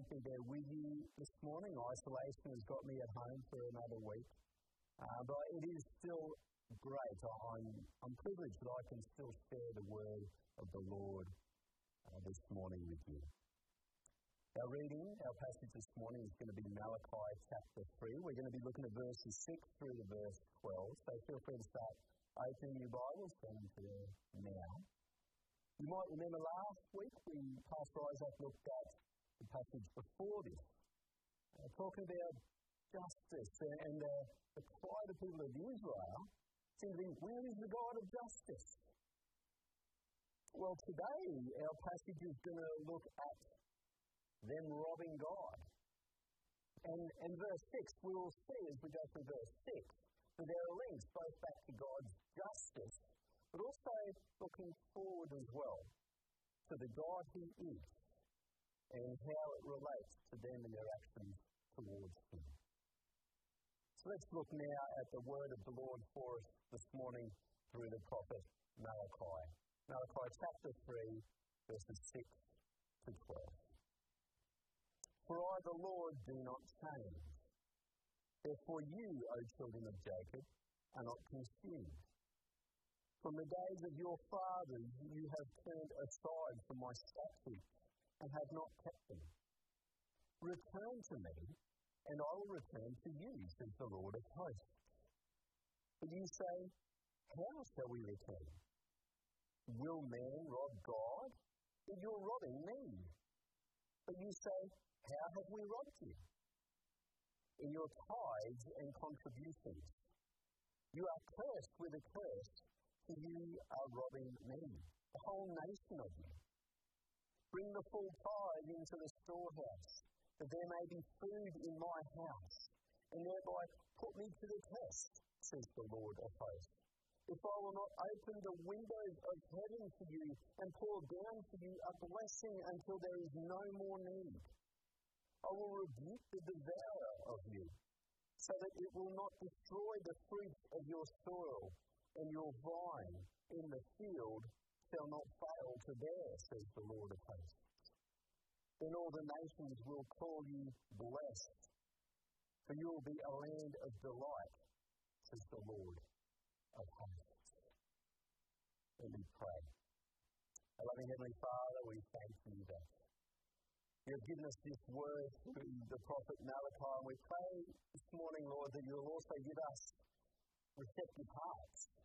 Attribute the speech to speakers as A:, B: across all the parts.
A: can't be there with you this morning. Isolation has got me at home for another week. Uh, but it is still great. I'm, I'm privileged that I can still share the word of the Lord uh, this morning with you. Our reading, our passage this morning is going to be Malachi chapter 3. We're going to be looking at verses 6 through to verse 12. So feel free to start opening your Bibles, turning to now. You might remember last week we, Pastor Isaac, looked at the passage before this, uh, talking about justice and, uh, the cry of people of Israel be, where is the God of justice? Well, today our passage is going to look at them robbing God. And, and verse 6, we will see as we go through verse 6 that there are links both back to God's justice, but also looking forward as well to the God He is and how it relates to them and their actions towards Him. So let's look now at the word of the Lord for us this morning through the prophet Malachi. Malachi chapter 3, verses 6 to 12. For I, the Lord, do not change. Therefore, you, O children of Jacob, are not consumed. From the days of your fathers, you have turned aside from my statutes and have not kept them. Return to me, and I will return to you, says the Lord of hosts. But you say, How shall we return? Will man rob God? Then you're robbing me. But you say, how have we robbed you? In your tithes and contributions. You are cursed with a curse, for you are robbing me, the whole nation of you. Bring the full tithe into the storehouse, that there may be food in my house, and thereby put me to the test, says the Lord of hosts. If I will not open the windows of heaven for you and pour down for you a blessing until there is no more need. I will rebuke the devourer of you, so that it will not destroy the fruit of your soil, and your vine in the field shall not fail to bear, says the Lord of hosts. Then all the nations will call you blessed, for you will be a land of delight, says the Lord of hosts. Let me pray. Our loving Heavenly Father, we thank you that you have given us this word through the prophet Malachi, we pray this morning, Lord, that you'll also give us receptive hearts.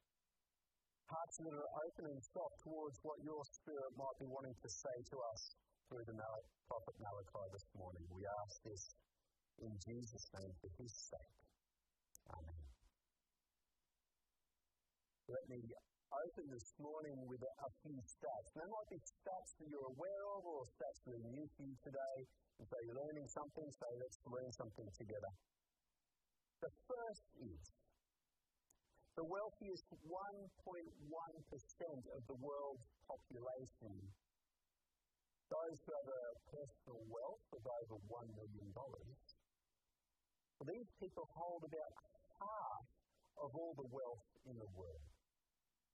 A: Hearts that are open and soft towards what your Spirit might be wanting to say to us through the Mal- prophet Malachi this morning. We ask this in Jesus' name for his sake. Amen. Let me open this morning with a, a few stats. There might be stats that you're aware of or stats that are new to you today. And so you're learning something, so let's learn something together. The first is the wealthiest 1.1% of the world's population, those who have a personal wealth of over $1 million, these people hold about half of all the wealth in the world.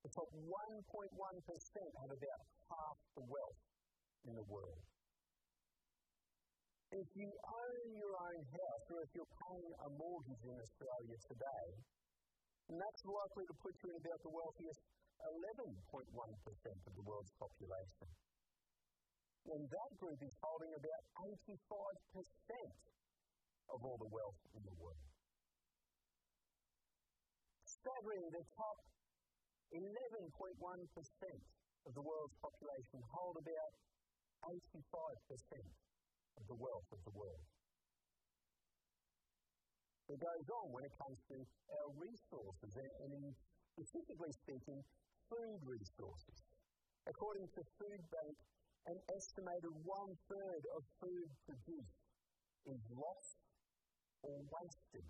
A: The top 1.1% have about half the wealth in the world. If you own your own house or if you're paying a mortgage in Australia today, then that's likely to put you in about the wealthiest 11.1% of the world's population. And that group is holding about 85% of all the wealth in the world. Staggering, the top 11.1% of the world's population hold about 85% of the wealth of the world. It goes on when it comes to our resources, and, in, specifically speaking, food resources. According to Food Bank, an estimated one third of food produced is lost or wasted.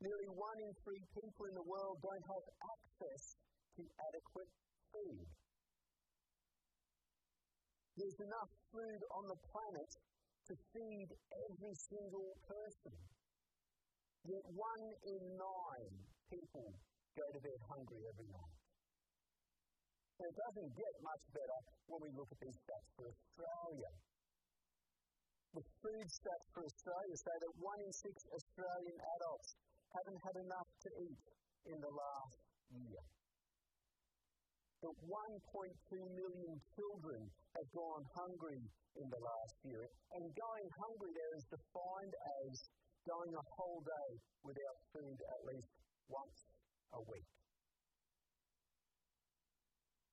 A: Nearly one in three people in the world don't have access to adequate food. There's enough food on the planet to feed every single person. Yet one in nine people go to bed hungry every night. And it doesn't get much better when we look at these stats for Australia. The food stats for Australia say that one in six Australian adults haven't had enough to eat in the last year. That 1.2 million children have gone hungry in the last year. And going hungry there is defined as going a whole day without food at least once a week.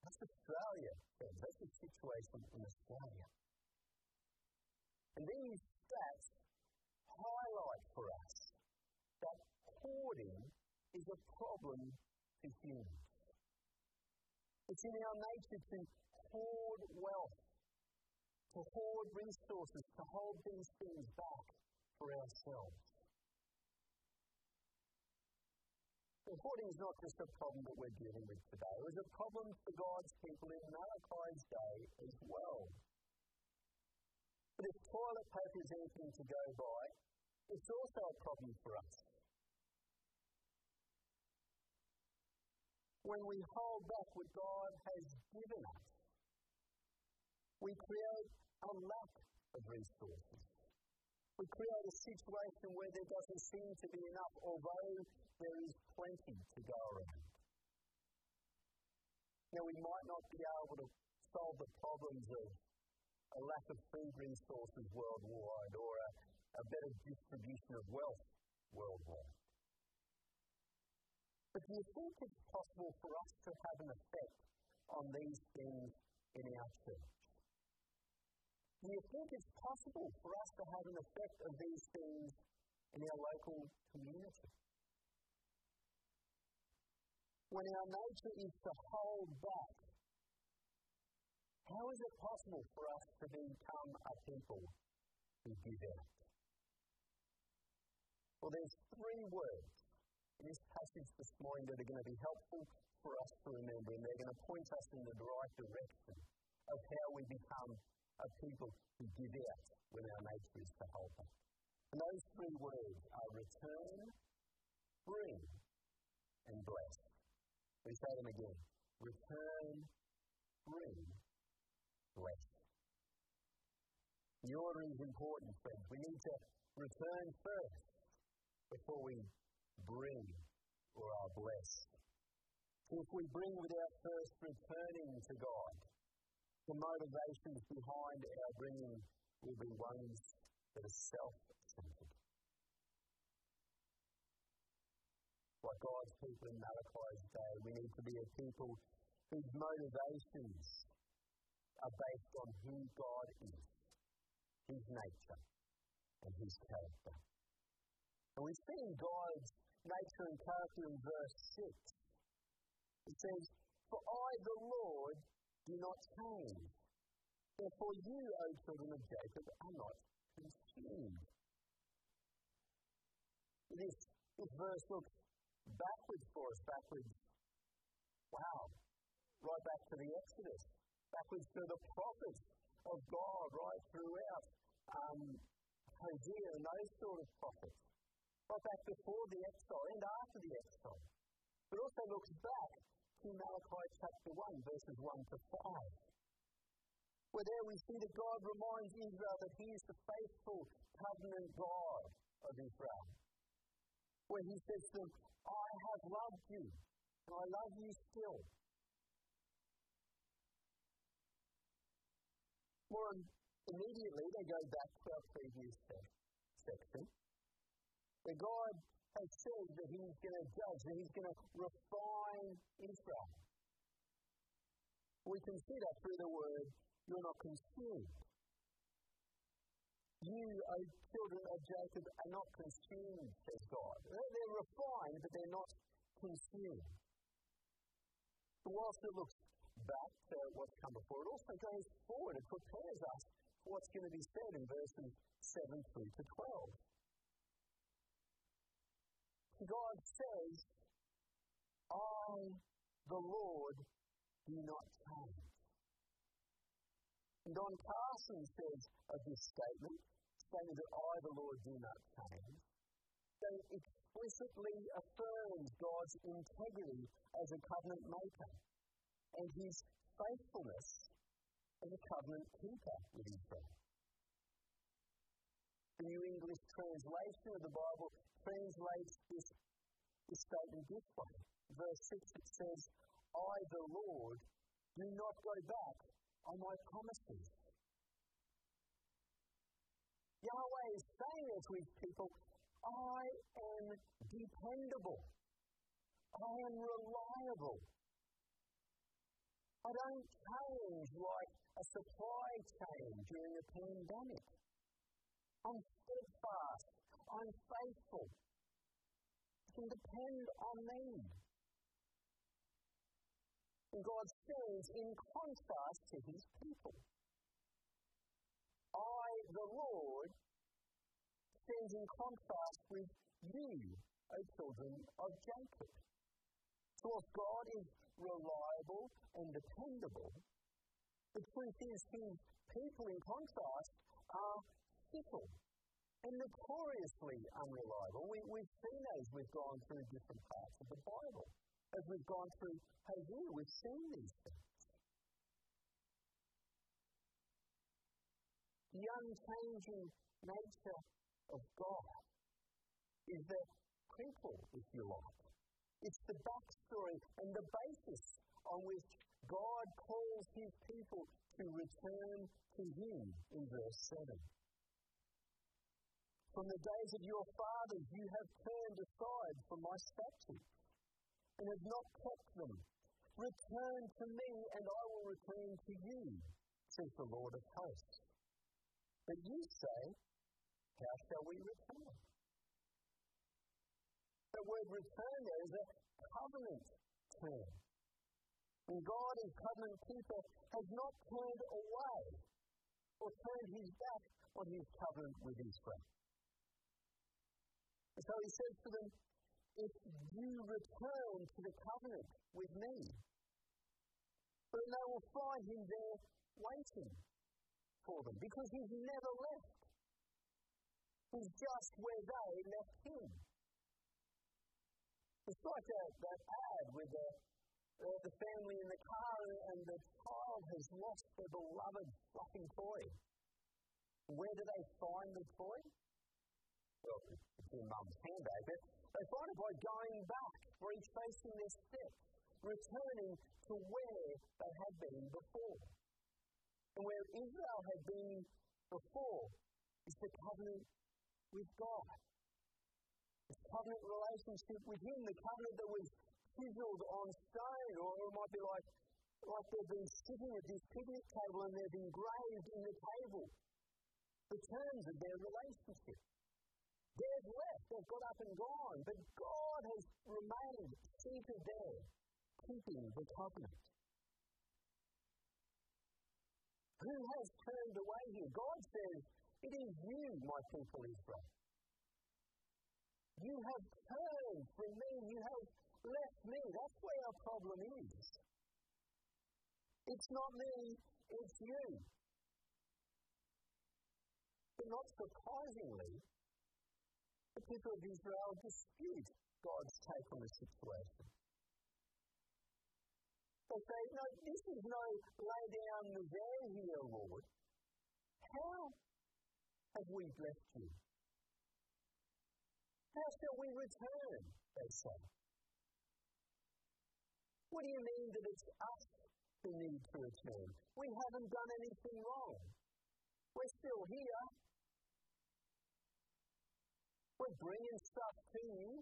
A: That's Australia, friends. That's the situation in Australia. And these stats highlight for us that hoarding is a problem to humans. It's in our nature to hoard wealth, to hoard resources, to hold these things back for ourselves. So hoarding is not just a problem that we're dealing with today. It was a problem for God's people in Malachi's day as well. But if toilet paper is anything to go by, it's also a problem for us. When we hold back what God has given us, we create a lack of resources. We create a situation where there doesn't seem to be enough, although there is plenty to go around. Now, we might not be able to solve the problems of a lack of food resources worldwide or a, a better distribution of wealth worldwide. But do you think it's possible for us to have an effect on these things in our church? Do you think it's possible for us to have an effect of these things in our local community? When our nature is to hold back, how is it possible for us to become a people who give out? Well, there's three words this passage this morning that are going to be helpful for us to remember, and they're going to point us in the right direction of how we become a people who give out when our nature is to help back. And those three words are return, bring, and bless. We say them again. Return, bring, bless. The order is important, friends. We need to return first before we bring or are blessed. If we bring without first returning to God, the motivations behind our bringing will be ones that are self centered. Like God's people in Malachi's day, we need to be a people whose motivations are based on who God is, His nature, and His character. And we see in God's nature and character in verse 6. It says, For I, the Lord, do not change. Therefore, you, O children of Jacob, are not consumed. This, this verse looks backwards for us, backwards. Wow. Right back to the Exodus, backwards to the prophets of God, right throughout um, Hosea and those sort of prophets. Right back before the exile and after the exile. But also looks back to Malachi chapter 1, verses 1 to 5. Where there we see that God reminds Israel that He is the faithful covenant God of Israel. Where He says to them, I have loved you, and I love you still. Immediately, they go back to our previous section, where God has said that he's going to judge, that he's going to refine Israel. We can see that through the word, you're not consumed. You, O children of Jacob, are not consumed, says God. They're refined, but they're not consumed. But whilst it looks back to what's come before, it also goes forward. It prepares us for what's going to be said in verses 7 through to 12. God says, I, the Lord, do not change. And Don Carson says of this statement, saying that I, the Lord, do not change, it explicitly affirms God's integrity as a covenant maker and his faithfulness as a covenant keeper with Israel. The New English translation of the Bible translates this, this statement this way. Verse 6 it says, I, the Lord, do not go back on my promises. Yahweh is saying to with people I am dependable. I am reliable. I don't change like a supply chain during a pandemic. I'm steadfast. I'm faithful. You can depend on me. And God stands in contrast to his people. I, the Lord, stands in contrast with you, O children of Jacob. So if God is reliable and dependable, the truth is his people, in contrast, are fickle and notoriously unreliable. We, we've seen as we've gone through different parts of the Bible. As we've gone through Hosea, we've seen these things. The unchanging nature of God is the crinkle, if you like. It's the backstory and the basis on which God calls his people to return to him in verse 7. From the days of your fathers, you have turned aside from my statutes and have not kept them. Return to me, and I will return to you, says the Lord of hosts. But you say, How shall we return? The word return there is a covenant term. And God, as covenant people has not turned away or turned his back on his covenant with Israel. And so he says to them, If you return to the covenant with me, then they will find him there waiting for them because he's never left. He's just where they left him. It's like that, that ad with the, uh, the family in the car and the child has lost their beloved fluffy toy. Where do they find the toy? In mum's handbag, but they find it by going back, retracing their steps, returning to where they had been before. And where Israel had been before is the covenant with God. The covenant relationship with Him, the covenant that was chiseled on stone, or it might be like, like they've been sitting at this picnic table and they've engraved in the table the terms of their relationship. They've left, they've got up and gone, but God has remained seated there, keeping the covenant. Who has turned away here? God says, It is you, my people Israel. You have turned from me, you have left me. That's where our problem is. It's not me, it's you. But not surprisingly, the people of Israel dispute God's take on the situation. They say, No, this is no lay down there here, Lord. How have we blessed you? How shall we return? They say. What do you mean that it's us who need to return? We haven't done anything wrong. We're still here. We're bringing stuff to you.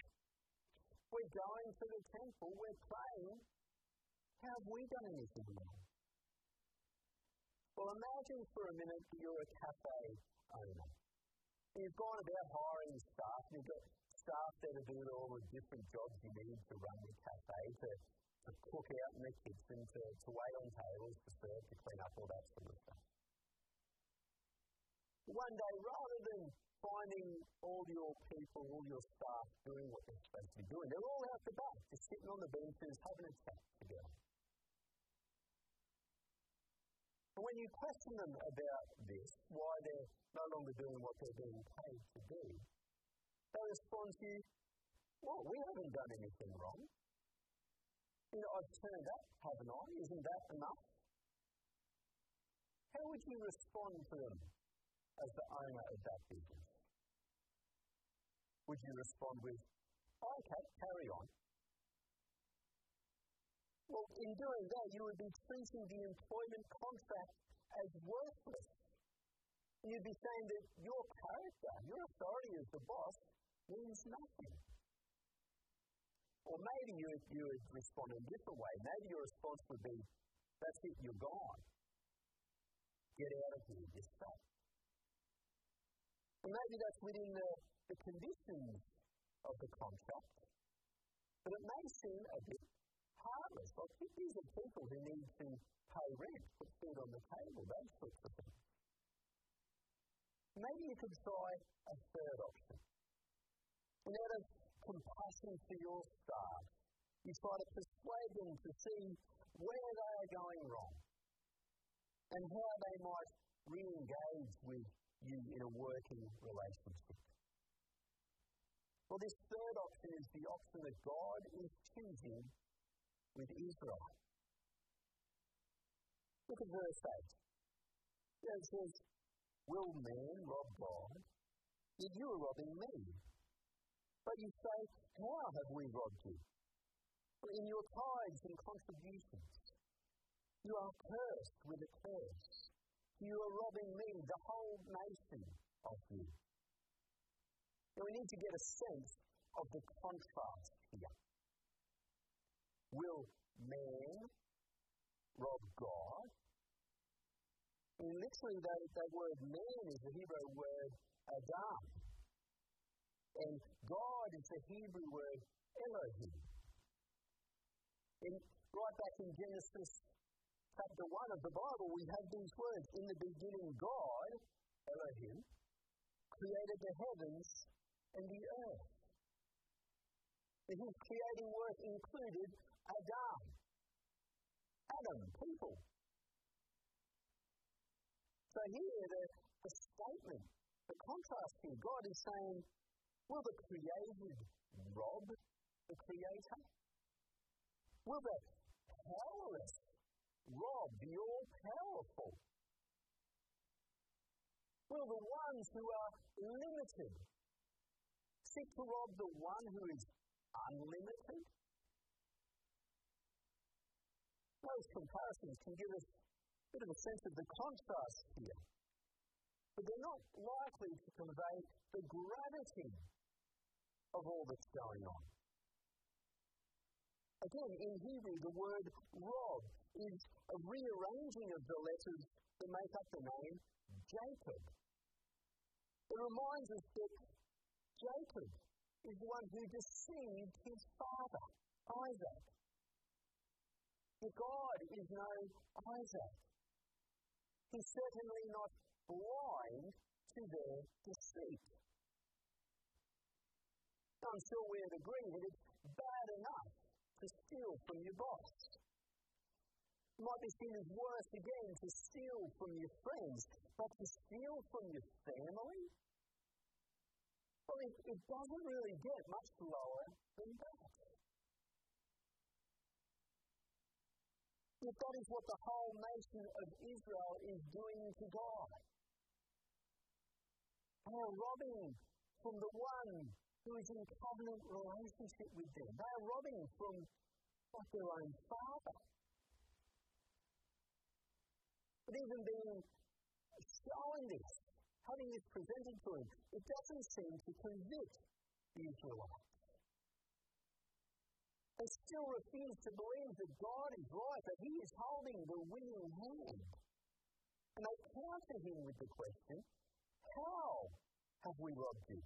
A: We're going to the temple. We're praying. How have we done anything wrong? Well, imagine for a minute that you're a cafe owner. You've gone about hiring staff. You've got staff there to do all the different jobs you need to run the cafe, to, to cook out in the kitchen, to, to wait on tables, to serve, to clean up, all that sort of stuff. One day, rather than finding all your people, all your staff doing what they're supposed to be doing, they're all out the back, just sitting on the benches, having a chat together. And when you question them about this, why they're no longer doing what they're being paid to do, they respond to you, well, we haven't done anything wrong. You know, I've turned up, haven't I? Isn't that enough? How would you respond to them as the owner of that business? Would you respond with, okay, carry on? Well, in doing that, you would be treating the employment contract as worthless. You'd be saying that your character, your authority as the boss, means nothing. Or maybe you, you would respond in a different way. Maybe your response would be, that's it, you're gone. Get out of here, you're stuck. And maybe that's within the, the conditions of the contract. But it may seem a bit heartless. Like these are people who need to pay rent, put food on the table, those sorts of things. Maybe you could try a third option. And out of compassion for your staff, you try to persuade them to see where they are going wrong and how they might re engage with you in a working relationship. Well, this third option is the option that God is choosing with Israel. Look at verse 8. It says, Will man rob God? Yet you are robbing me. But you say, How have we robbed you? For in your tithes and contributions, you are cursed with a curse. You are robbing me, the whole nation, of you. Now we need to get a sense of the contrast here. Will man rob God? And literally, that, that word man is the Hebrew word Adam. And God is the Hebrew word Elohim. And right back in Genesis chapter 1 of the Bible, we have these words In the beginning, God, Elohim, created the heavens and the earth. And his creating work included Adam, Adam, people. So here, the, the statement, the contrast here, God is saying, will the created rob the creator? Will the powerless rob the all powerful? Will the ones who are limited seek to rob the one who is unlimited? Those comparisons can give us a bit of a sense of the contrast here. But they're not likely to convey the gravity of all that's going on. Again, in Hebrew, the word rob is a rearranging of the letters that make up the name Jacob. It reminds us that Jacob is the one who deceived his father, Isaac. God is no Isaac. He's certainly not blind to their deceit. I'm sure we would agree that it's bad enough to steal from your boss. It might be seen as worse again to steal from your friends, but to steal from your family? Well, it, it doesn't really get much lower than that. That is what the whole nation of Israel is doing to God. They are robbing from the one who is in a covenant relationship with them. They are robbing from their own father. But even being shown this, having this presented to him, it doesn't seem to convict the Israelites. They still refuse to believe that God is right, that He is holding the winning hand. And they counter Him with the question, How have we robbed you?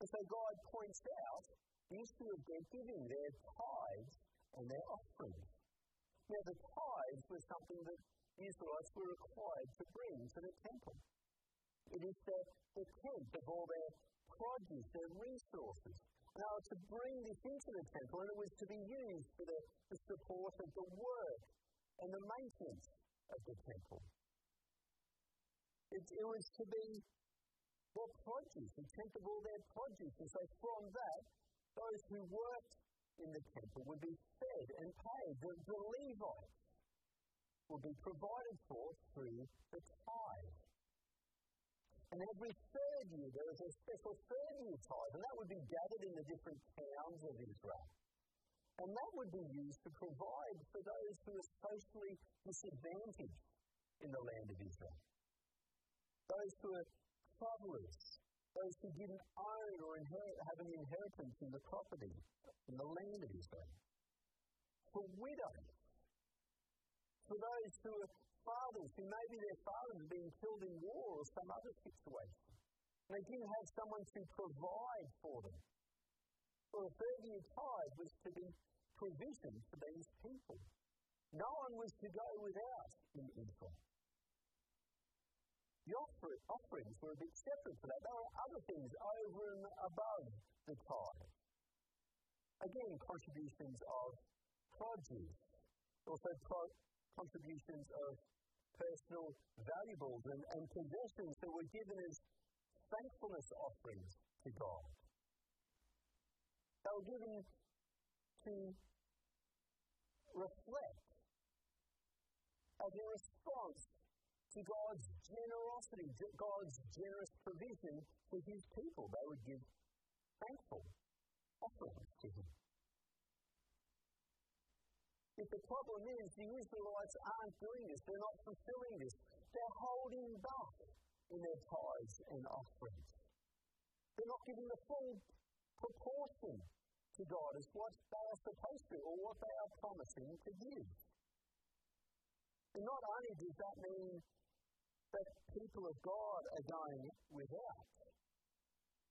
A: And so God points out the issue of their giving, their tithes and their offerings. Now, the tithes was something that Israelites were required to bring to the temple. It is the, the tenth of all their produce, their resources. Now, to bring this into the temple, and it was to be used for the, the support of the work and the maintenance of the temple. It, it was to be their produce, tenth of all their produce. And so from that, those who worked in the temple would be fed and paid. The, the Levites would be provided for through the tithe. And every third year there was a special third year tithe, and that would be gathered in the different towns of Israel. And that would be used to provide for those who are socially disadvantaged in the land of Israel. Those who are travelers, those who didn't own or inherit, have an inheritance in the property, in the land of Israel. For widows, for those who are fathers who maybe their fathers have been killed in war or some other situation. They didn't have someone to provide for them. Well, the third year tithe was to be provision for these people. No one was to go without in Israel. The offerings were a bit separate for that. There were other things over and above the tithe. Again, contributions of produce, also pro- contributions of personal valuables and, and possessions that were given as thankfulness offerings to God. They were given to reflect as a response to God's generosity, God's generous provision for His people. They would give thankful offerings to Him. If the problem is the Israelites aren't doing this, they're not fulfilling this, they're holding back in their tithes and offerings. They're not giving the full proportion to God as what they are supposed to or what they are promising to give. And not only does that mean that people of God are going without,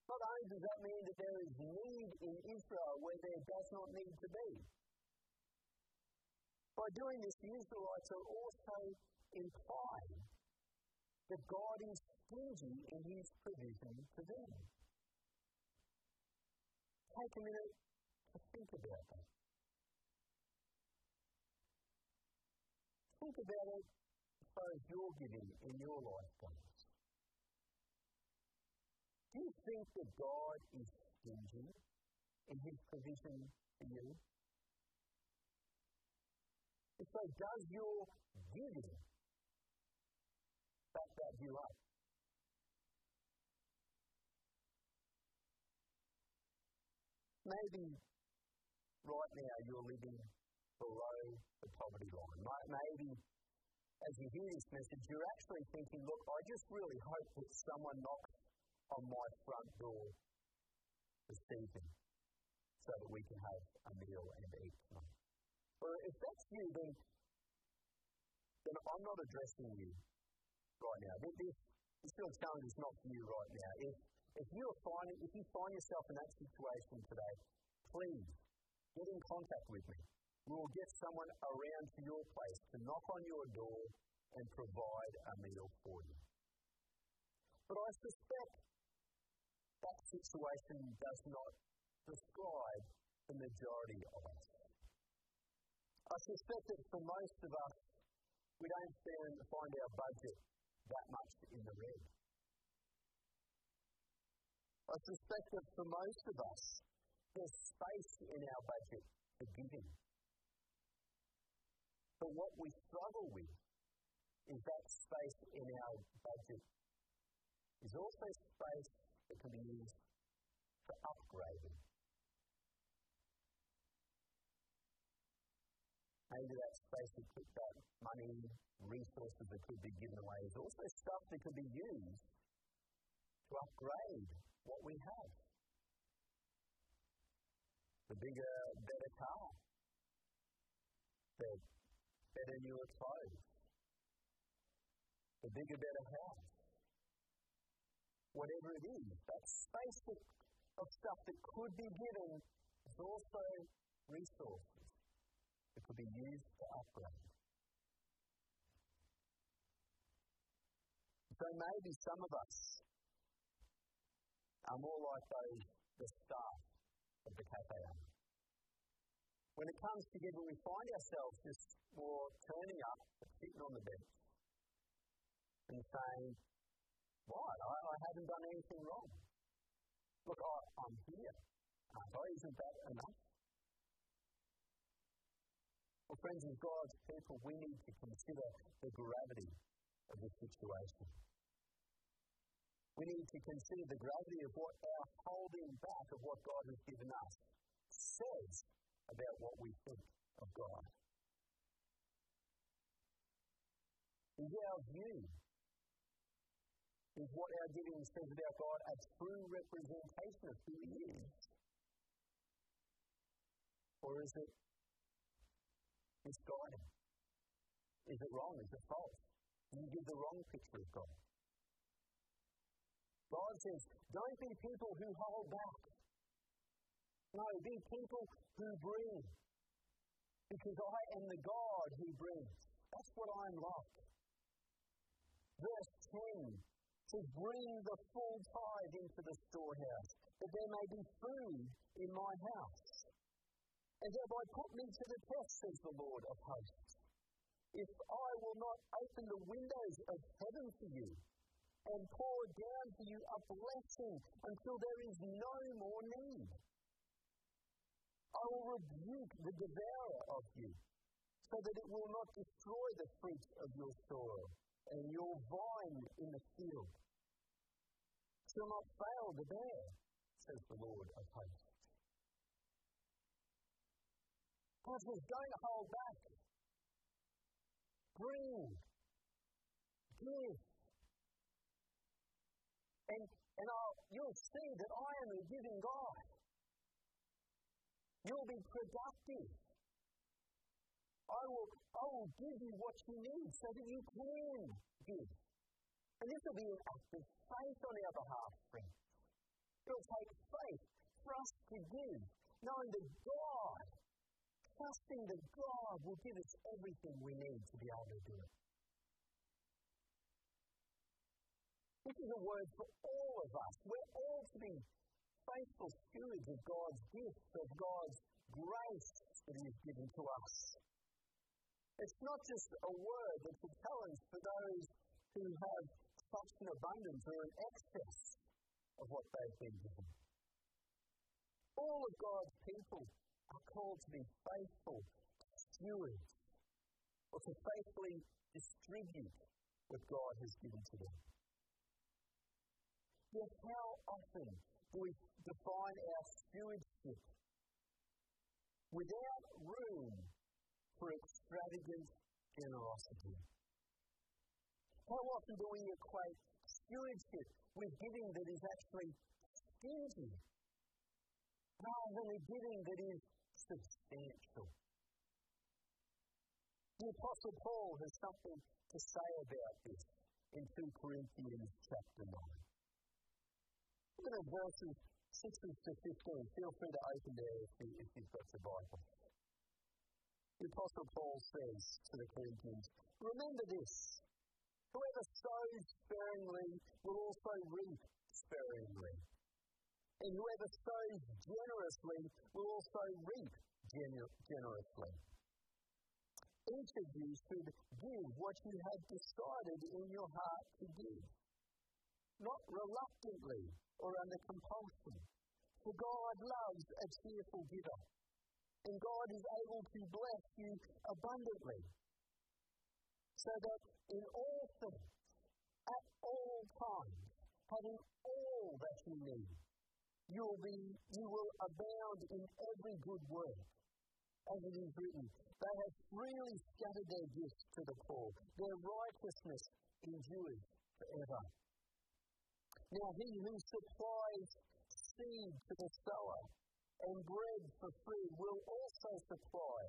A: not only does that mean that there is need in Israel where there does not need to be, by doing this, the Israelites are also implying that God is stingy in his provision to them. Take a minute to think about that. Think about it as far as you're giving in your life goes. Do you think that God is stingy in his provision for you? And so, does your giving back that you up? Maybe right now you're living below the poverty line. Maybe as you hear this message, you're actually thinking, look, I just really hope that someone knocks on my front door this evening so that we can have a meal and eat tonight. Or if that's you, then, then I'm not addressing you right now. This, this real challenge is not for you right now. If, if, you find, if you find yourself in that situation today, please get in contact with me. We will get someone around to your place to knock on your door and provide a meal for you. But I suspect that situation does not describe the majority of us. I suspect that for most of us, we don't find our budget that much in the red. I suspect that for most of us, there's space in our budget for giving. But what we struggle with is that space in our budget. Is also space that can be used for upgrading. Maybe that space that put that money, resources that could be given away. Is also stuff that could be used to upgrade what we have. The bigger, better car, the better, newer clothes, the bigger, better house. Whatever it is, that space of stuff that could be given is also resources that could be used to upgrade. So maybe some of us are more like those, the staff of the cafe When it comes together, we find ourselves just more turning up, sitting on the bench, and saying, What? I, I haven't done anything wrong. Look, I, I'm here. I? Isn't that enough? Well, friends, as God's people, we need to consider the gravity of the situation. We need to consider the gravity of what our holding back of what God has given us says about what we think of God. Is our view, is what our giving says about God a true representation of who He is? Or is it misguided? Is it wrong? Is it false? Do you give the wrong picture of God? God says, don't be people who hold back. No, be people who bring. Because I am the God who brings. That's what I'm like. Verse 10 says, Bring the full tithe into the storehouse, that there may be food in my house. And thereby put me to the test, says the Lord of hosts. If I will not open the windows of heaven for you and pour down for you a blessing until there is no more need, I will rebuke the devourer of you, so that it will not destroy the fruit of your soil and your vine in the field. Shall not fail to bear, says the Lord of hosts. God says, don't hold back. Bring. Give. And, and I'll, you'll see that I am a giving God. You'll be productive. I will, I will give you what you need so that you can give. And this will be an act of faith on our behalf, friends. It'll take faith for us to give, knowing that God trusting that God will give us everything we need to be able to do it. This is a word for all of us. We're all to be faithful stewards of God's gifts, of God's grace that He has given to us. It's not just a word that's a challenge for those who have such an abundance or an excess of what they've been given. All of God's people are called to be faithful stewards or to faithfully distribute what God has given to them. Yet, how often we define our stewardship without room for extravagant generosity? How often do we equate stewardship with giving that is actually stingy rather than a giving that is substantial. The Apostle Paul has something to say about this in 2 Corinthians chapter 9. Look at verses 6 to 15. Feel free to open there if, you, if you've got your Bible. The Apostle Paul says to the Corinthians, Remember this whoever sows sparingly will also reap sparingly. And whoever sows generously will also reap gener- generously. Each of you should give what you have decided in your heart to give, not reluctantly or under compulsion. For God loves a cheerful giver, and God is able to bless you abundantly, so that in all things, at all times, having all that you need, you will, be, you will abound in every good work. As it is written, they have freely scattered their gifts to the poor. Their righteousness endures forever. Now, he who supplies seed to the sower and bread for food will also supply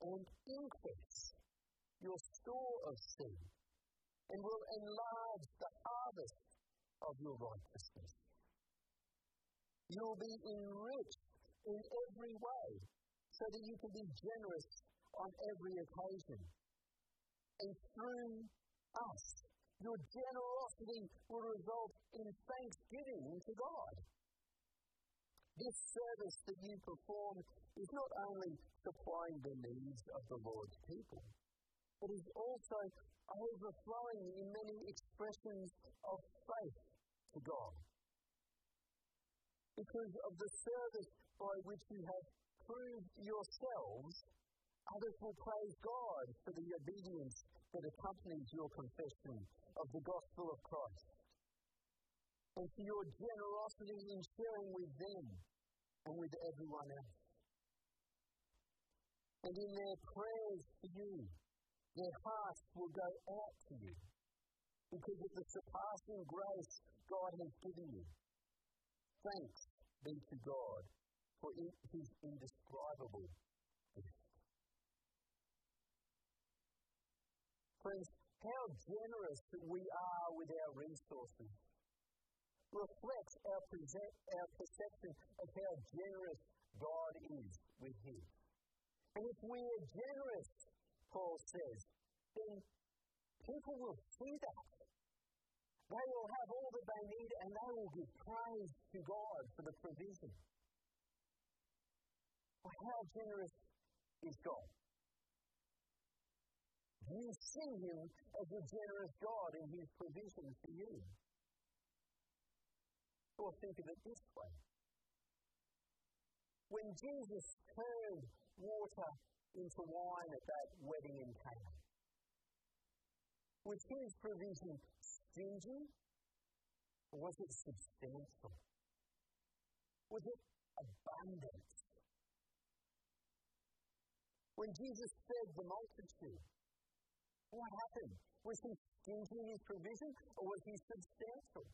A: and increase your store of seed and will enlarge the harvest of your righteousness. You will be enriched in every way so that you can be generous on every occasion. And through us, Your generosity will result in thanksgiving to God. This service that you perform is not only supplying the needs of the Lord's people, but is also overflowing in many expressions of faith to God. Because of the service by which you have proved yourselves, others will praise God for the obedience that accompanies your confession of the gospel of Christ, and for your generosity in sharing with them and with everyone else. And in their prayers for you, their hearts will go out to you because of the surpassing grace God has given you. Thanks be to God for his indescribable gift. Friends, how generous we are with our resources reflects our, present, our perception of how generous God is with His. And if we are generous, Paul says, then people will see that. They will have all that they need and they will give praise to God for the provision. Well, how generous is God? You see Him as a generous God in His provision for you. Or think of it this way. When Jesus turned water into wine at that wedding in Cana, was his provision stingy or was it substantial? Was it abundant? When Jesus fed the multitude, what happened? Was he stingy in his provision or was he substantial?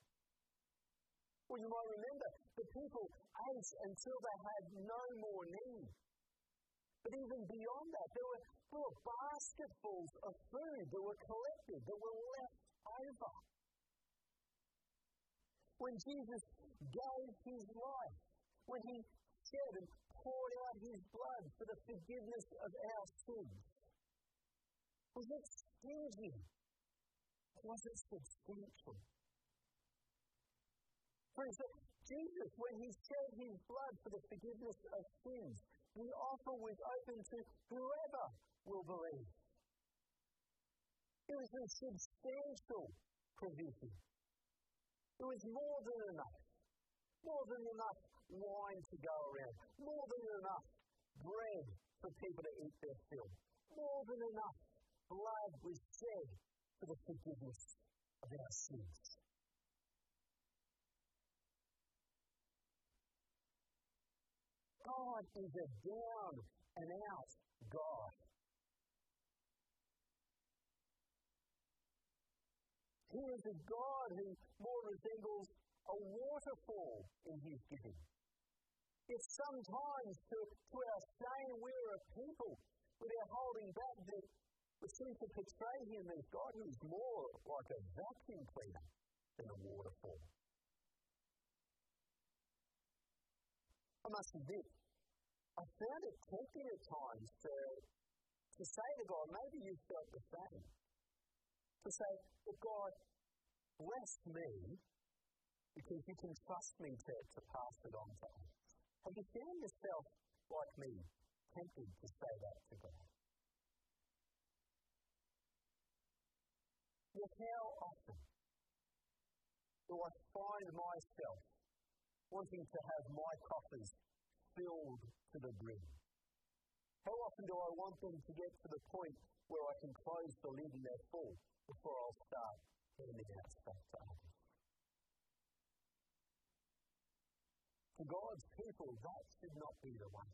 A: Well, you might remember the people ate until they had no more need. But even beyond that, there were, there were basketfuls of food that were collected, that were left over. When Jesus gave his life, when he shed and poured out his blood for the forgiveness of our sins, was it stingy? Was it substantial? Friends, Jesus, when he shed his blood for the forgiveness of sins, the offer was open to whoever will believe. It was a substantial provision. It was more than enough. More than enough wine to go around. More than enough bread for people to eat their fill. More than enough blood was shed for the forgiveness of our sins. God is a down and out God. He is a God who more resembles a waterfall in his giving. It's sometimes to, to our shame we're a people with our holding back that we seem to portray him as God who is more like a vacuum cleaner than a waterfall. I must admit, I found it tempting at times to, to say to God, maybe you felt the same. To say, "But God, bless me because you can trust me to, to pass it on to others. Have you found yourself, like me, tempted to say that to God? How often do I find myself wanting to have my coffers filled to the brim? How often do I want them to get to the point where I can close the lid and they're full before I'll start handing out stuff to others? For God's people, that should not be the way.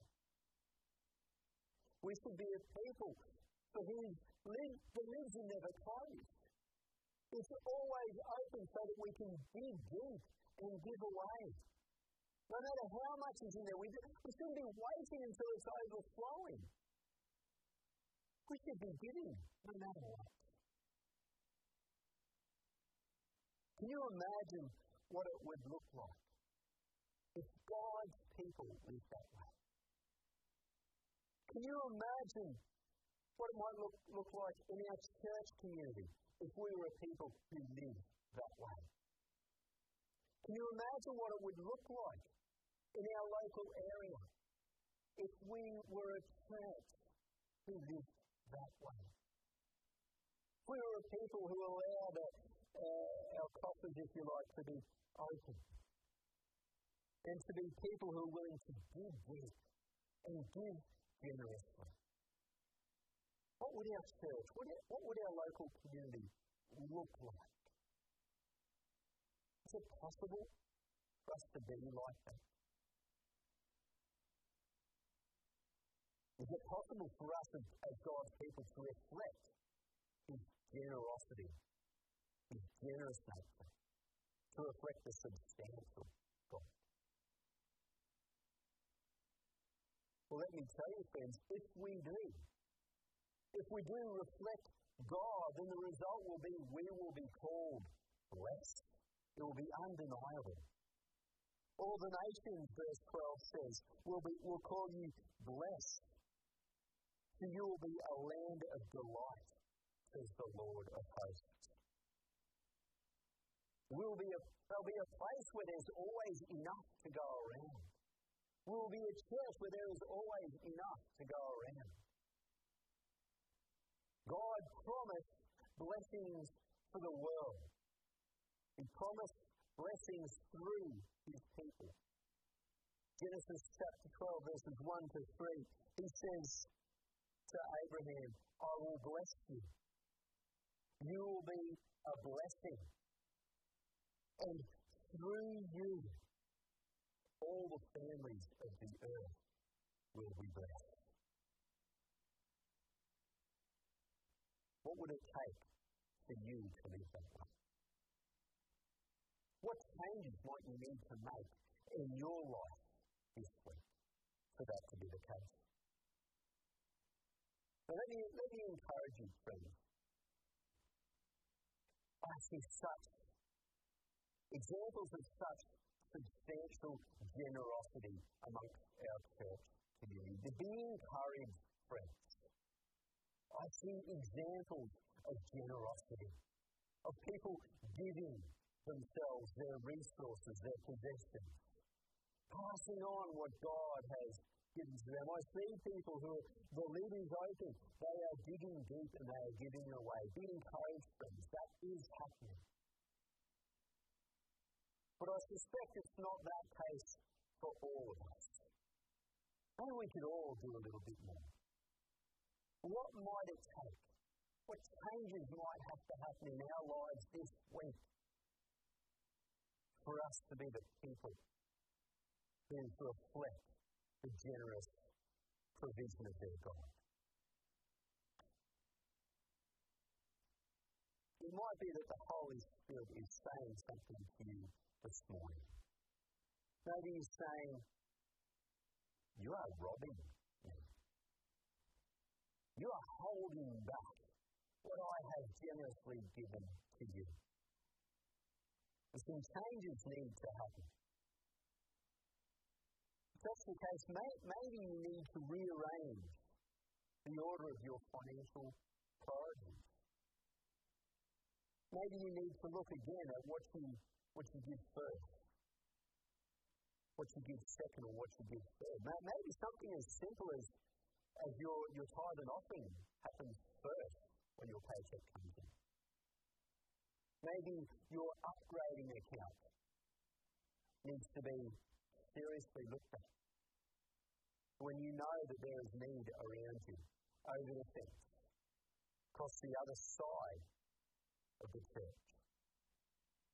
A: We should be a people for whom the lids are never closed. It's always open so that we can dig deep and give away no matter how much is in there, we, we shouldn't be waiting until it's overflowing. We should be giving no matter what. Can you imagine what it would look like if God's people lived that way? Can you imagine what it might look, look like in our church community if we were a people who live that way. Can you imagine what it would look like in our local area if we were a church who lived that way? If we were a people who allowed uh, our coffers, if you like, to be open and to be people who are willing to give deep and give generously. What would our church, what, what would our local community look like? Is it possible for us to be like that? Is it possible for us as, as God's people to reflect His generosity, His generous nature, to reflect the substantial God? Well, let me tell you, friends, if we do, if we do reflect God, then the result will be we will be called blessed. It will be undeniable. All the nations, verse 12 says, will, be, will call you blessed. For you will be a land of delight, says the Lord of hosts. Will be a, there'll be a place where there's always enough to go around. We will be a church where there is always enough to go around. God promised blessings for the world. He promised blessings through his people. Genesis chapter 12, verses 1 to 3, he says to Abraham, I will bless you. You will be a blessing. And through you, all the families of the earth will be blessed. What would it take for you to that way? What changes might you need to make in your life this week for that to be the case? Now let me, let me encourage you, friends. I see such examples of such substantial generosity amongst our church community. To be encouraged, friends. I see examples of generosity, of people giving themselves, their resources, their possessions, passing on what God has given to them. I see people who the lid is open, they are digging deep and they are giving away. Be encouraged, friends. That is happening. But I suspect it's not that case for all of us. Maybe we could all do a little bit more. What might it take? What changes might have to happen in our lives this week for us to be the people who reflect the generous provision of their God? It might be that the Holy Spirit is saying something to you this morning. Maybe He's saying, You are robbing you are holding back what I have generously given to you. And some changes need to happen. If that's the case, may, maybe you need to rearrange the order of your financial priorities. Maybe you need to look again at what you, what you give first, what you give second, or what you give third. Maybe something as simple as as your, your tithe and offering happens first when your paycheck comes in. Maybe your upgrading account needs to be seriously looked at. When you know that there is need around you, over the fence, across the other side of the church.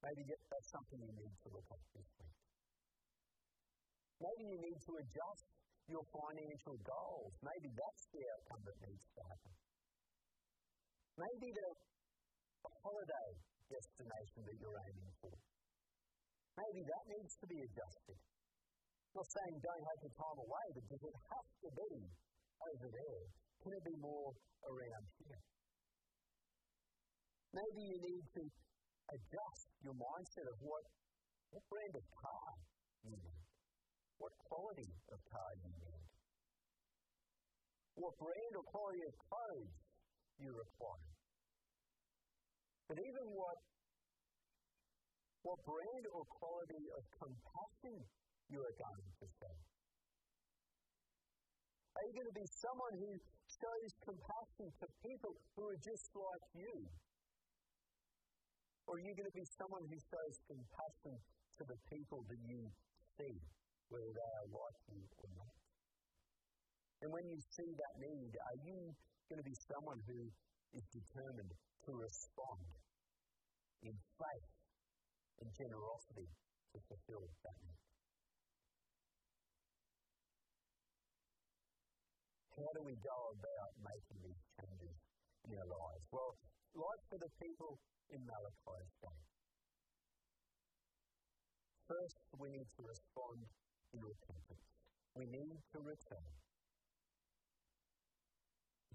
A: Maybe that's something you need to look at this week. Maybe you need to adjust your financial goals. Maybe that's the outcome that needs to happen. Maybe the, the holiday destination that you're aiming for. Maybe that needs to be adjusted. I'm not saying don't have the time away, but does it have to be over there? Can it be more around here? Maybe you need to adjust your mindset of what, what brand of car you need what quality of car you need. what brand or quality of clothes you require. But even what, what brand or quality of compassion you are going to show. Are you going to be someone who shows compassion to people who are just like you? Or are you going to be someone who shows compassion to the people that you see, whether they are like you or not? And when you see that need, are you going to be someone who is determined to respond in faith and generosity to fulfill that need? How do we go about making these changes in our lives? Well, like for the people in Malachi's day, first we need to respond in repentance. We need to return.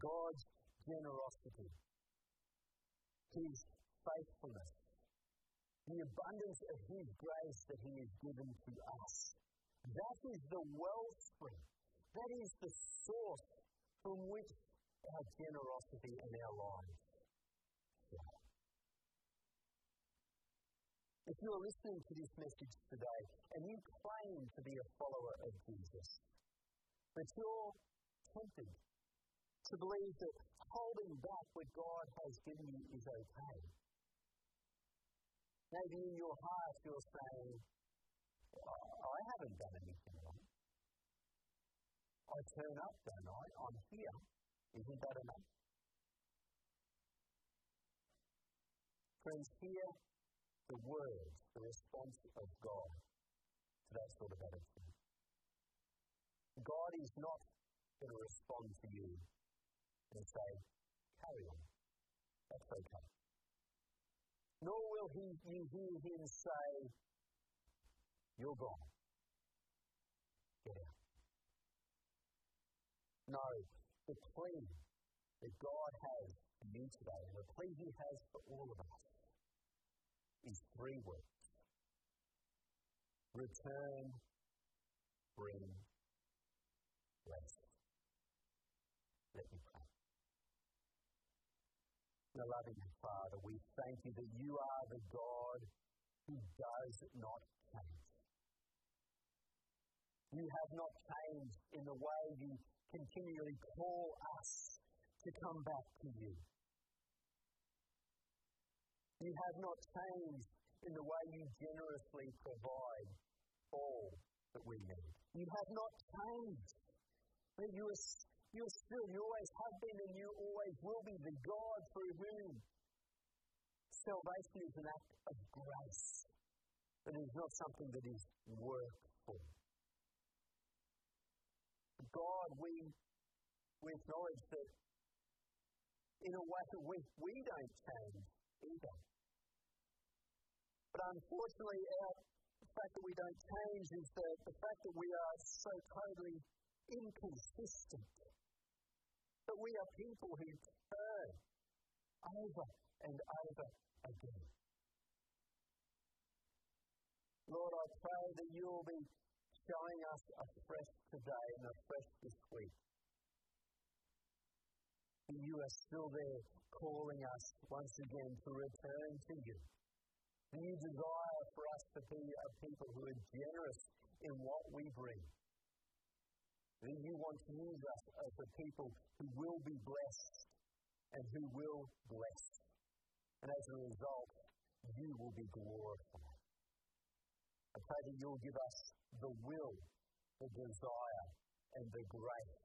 A: God's generosity, His faithfulness, the abundance of His grace that He has given to us. That is the wellspring. That is the source from which our generosity in our lives If you are listening to this message today and you claim to be a follower of Jesus, but you're tempted to believe that holding back what God has given you is okay. Maybe in your heart you're saying, oh, I haven't done anything wrong. I turn up, don't I? I'm here. Isn't that enough? Friends, hear the words, the response of God to that sort of attitude. God is not going to respond to you and say, carry on. That's okay. Nor will he, you hear him say, you're gone. Get out. No, the plea that God has for you today, and the plea he has for all of us, is three words. Return, bring, bless. Let me pray. The loving Father, we thank you that you are the God who does not change. You have not changed in the way you continually call us to come back to you. You have not changed in the way you generously provide all that we need. You have not changed. But you are you still, you always have been, and you always will be the God through whom salvation is an act of grace. It is not something that is worked for. God, we, we acknowledge that in a way that we, we don't change either. But unfortunately, our, the fact that we don't change is the, the fact that we are so totally inconsistent but we are people who turn over and over again. Lord, I pray that you will be showing us afresh today and afresh this week. And you are still there calling us once again to return to you. And you desire for us to be a people who are generous in what we bring that you want to use us as a people who will be blessed and who will bless. And as a result, you will be glorified. I pray that you'll give us the will, the desire, and the grace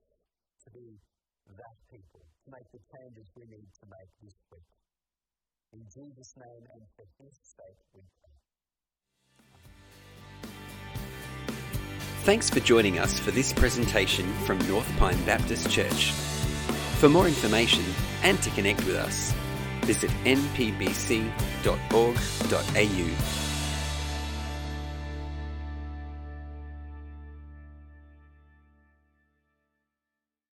A: to be that people, to make the changes we need to make this week. In Jesus' name and for his sake we pray.
B: Thanks for joining us for this presentation from North Pine Baptist Church. For more information and to connect with us, visit npbc.org.au.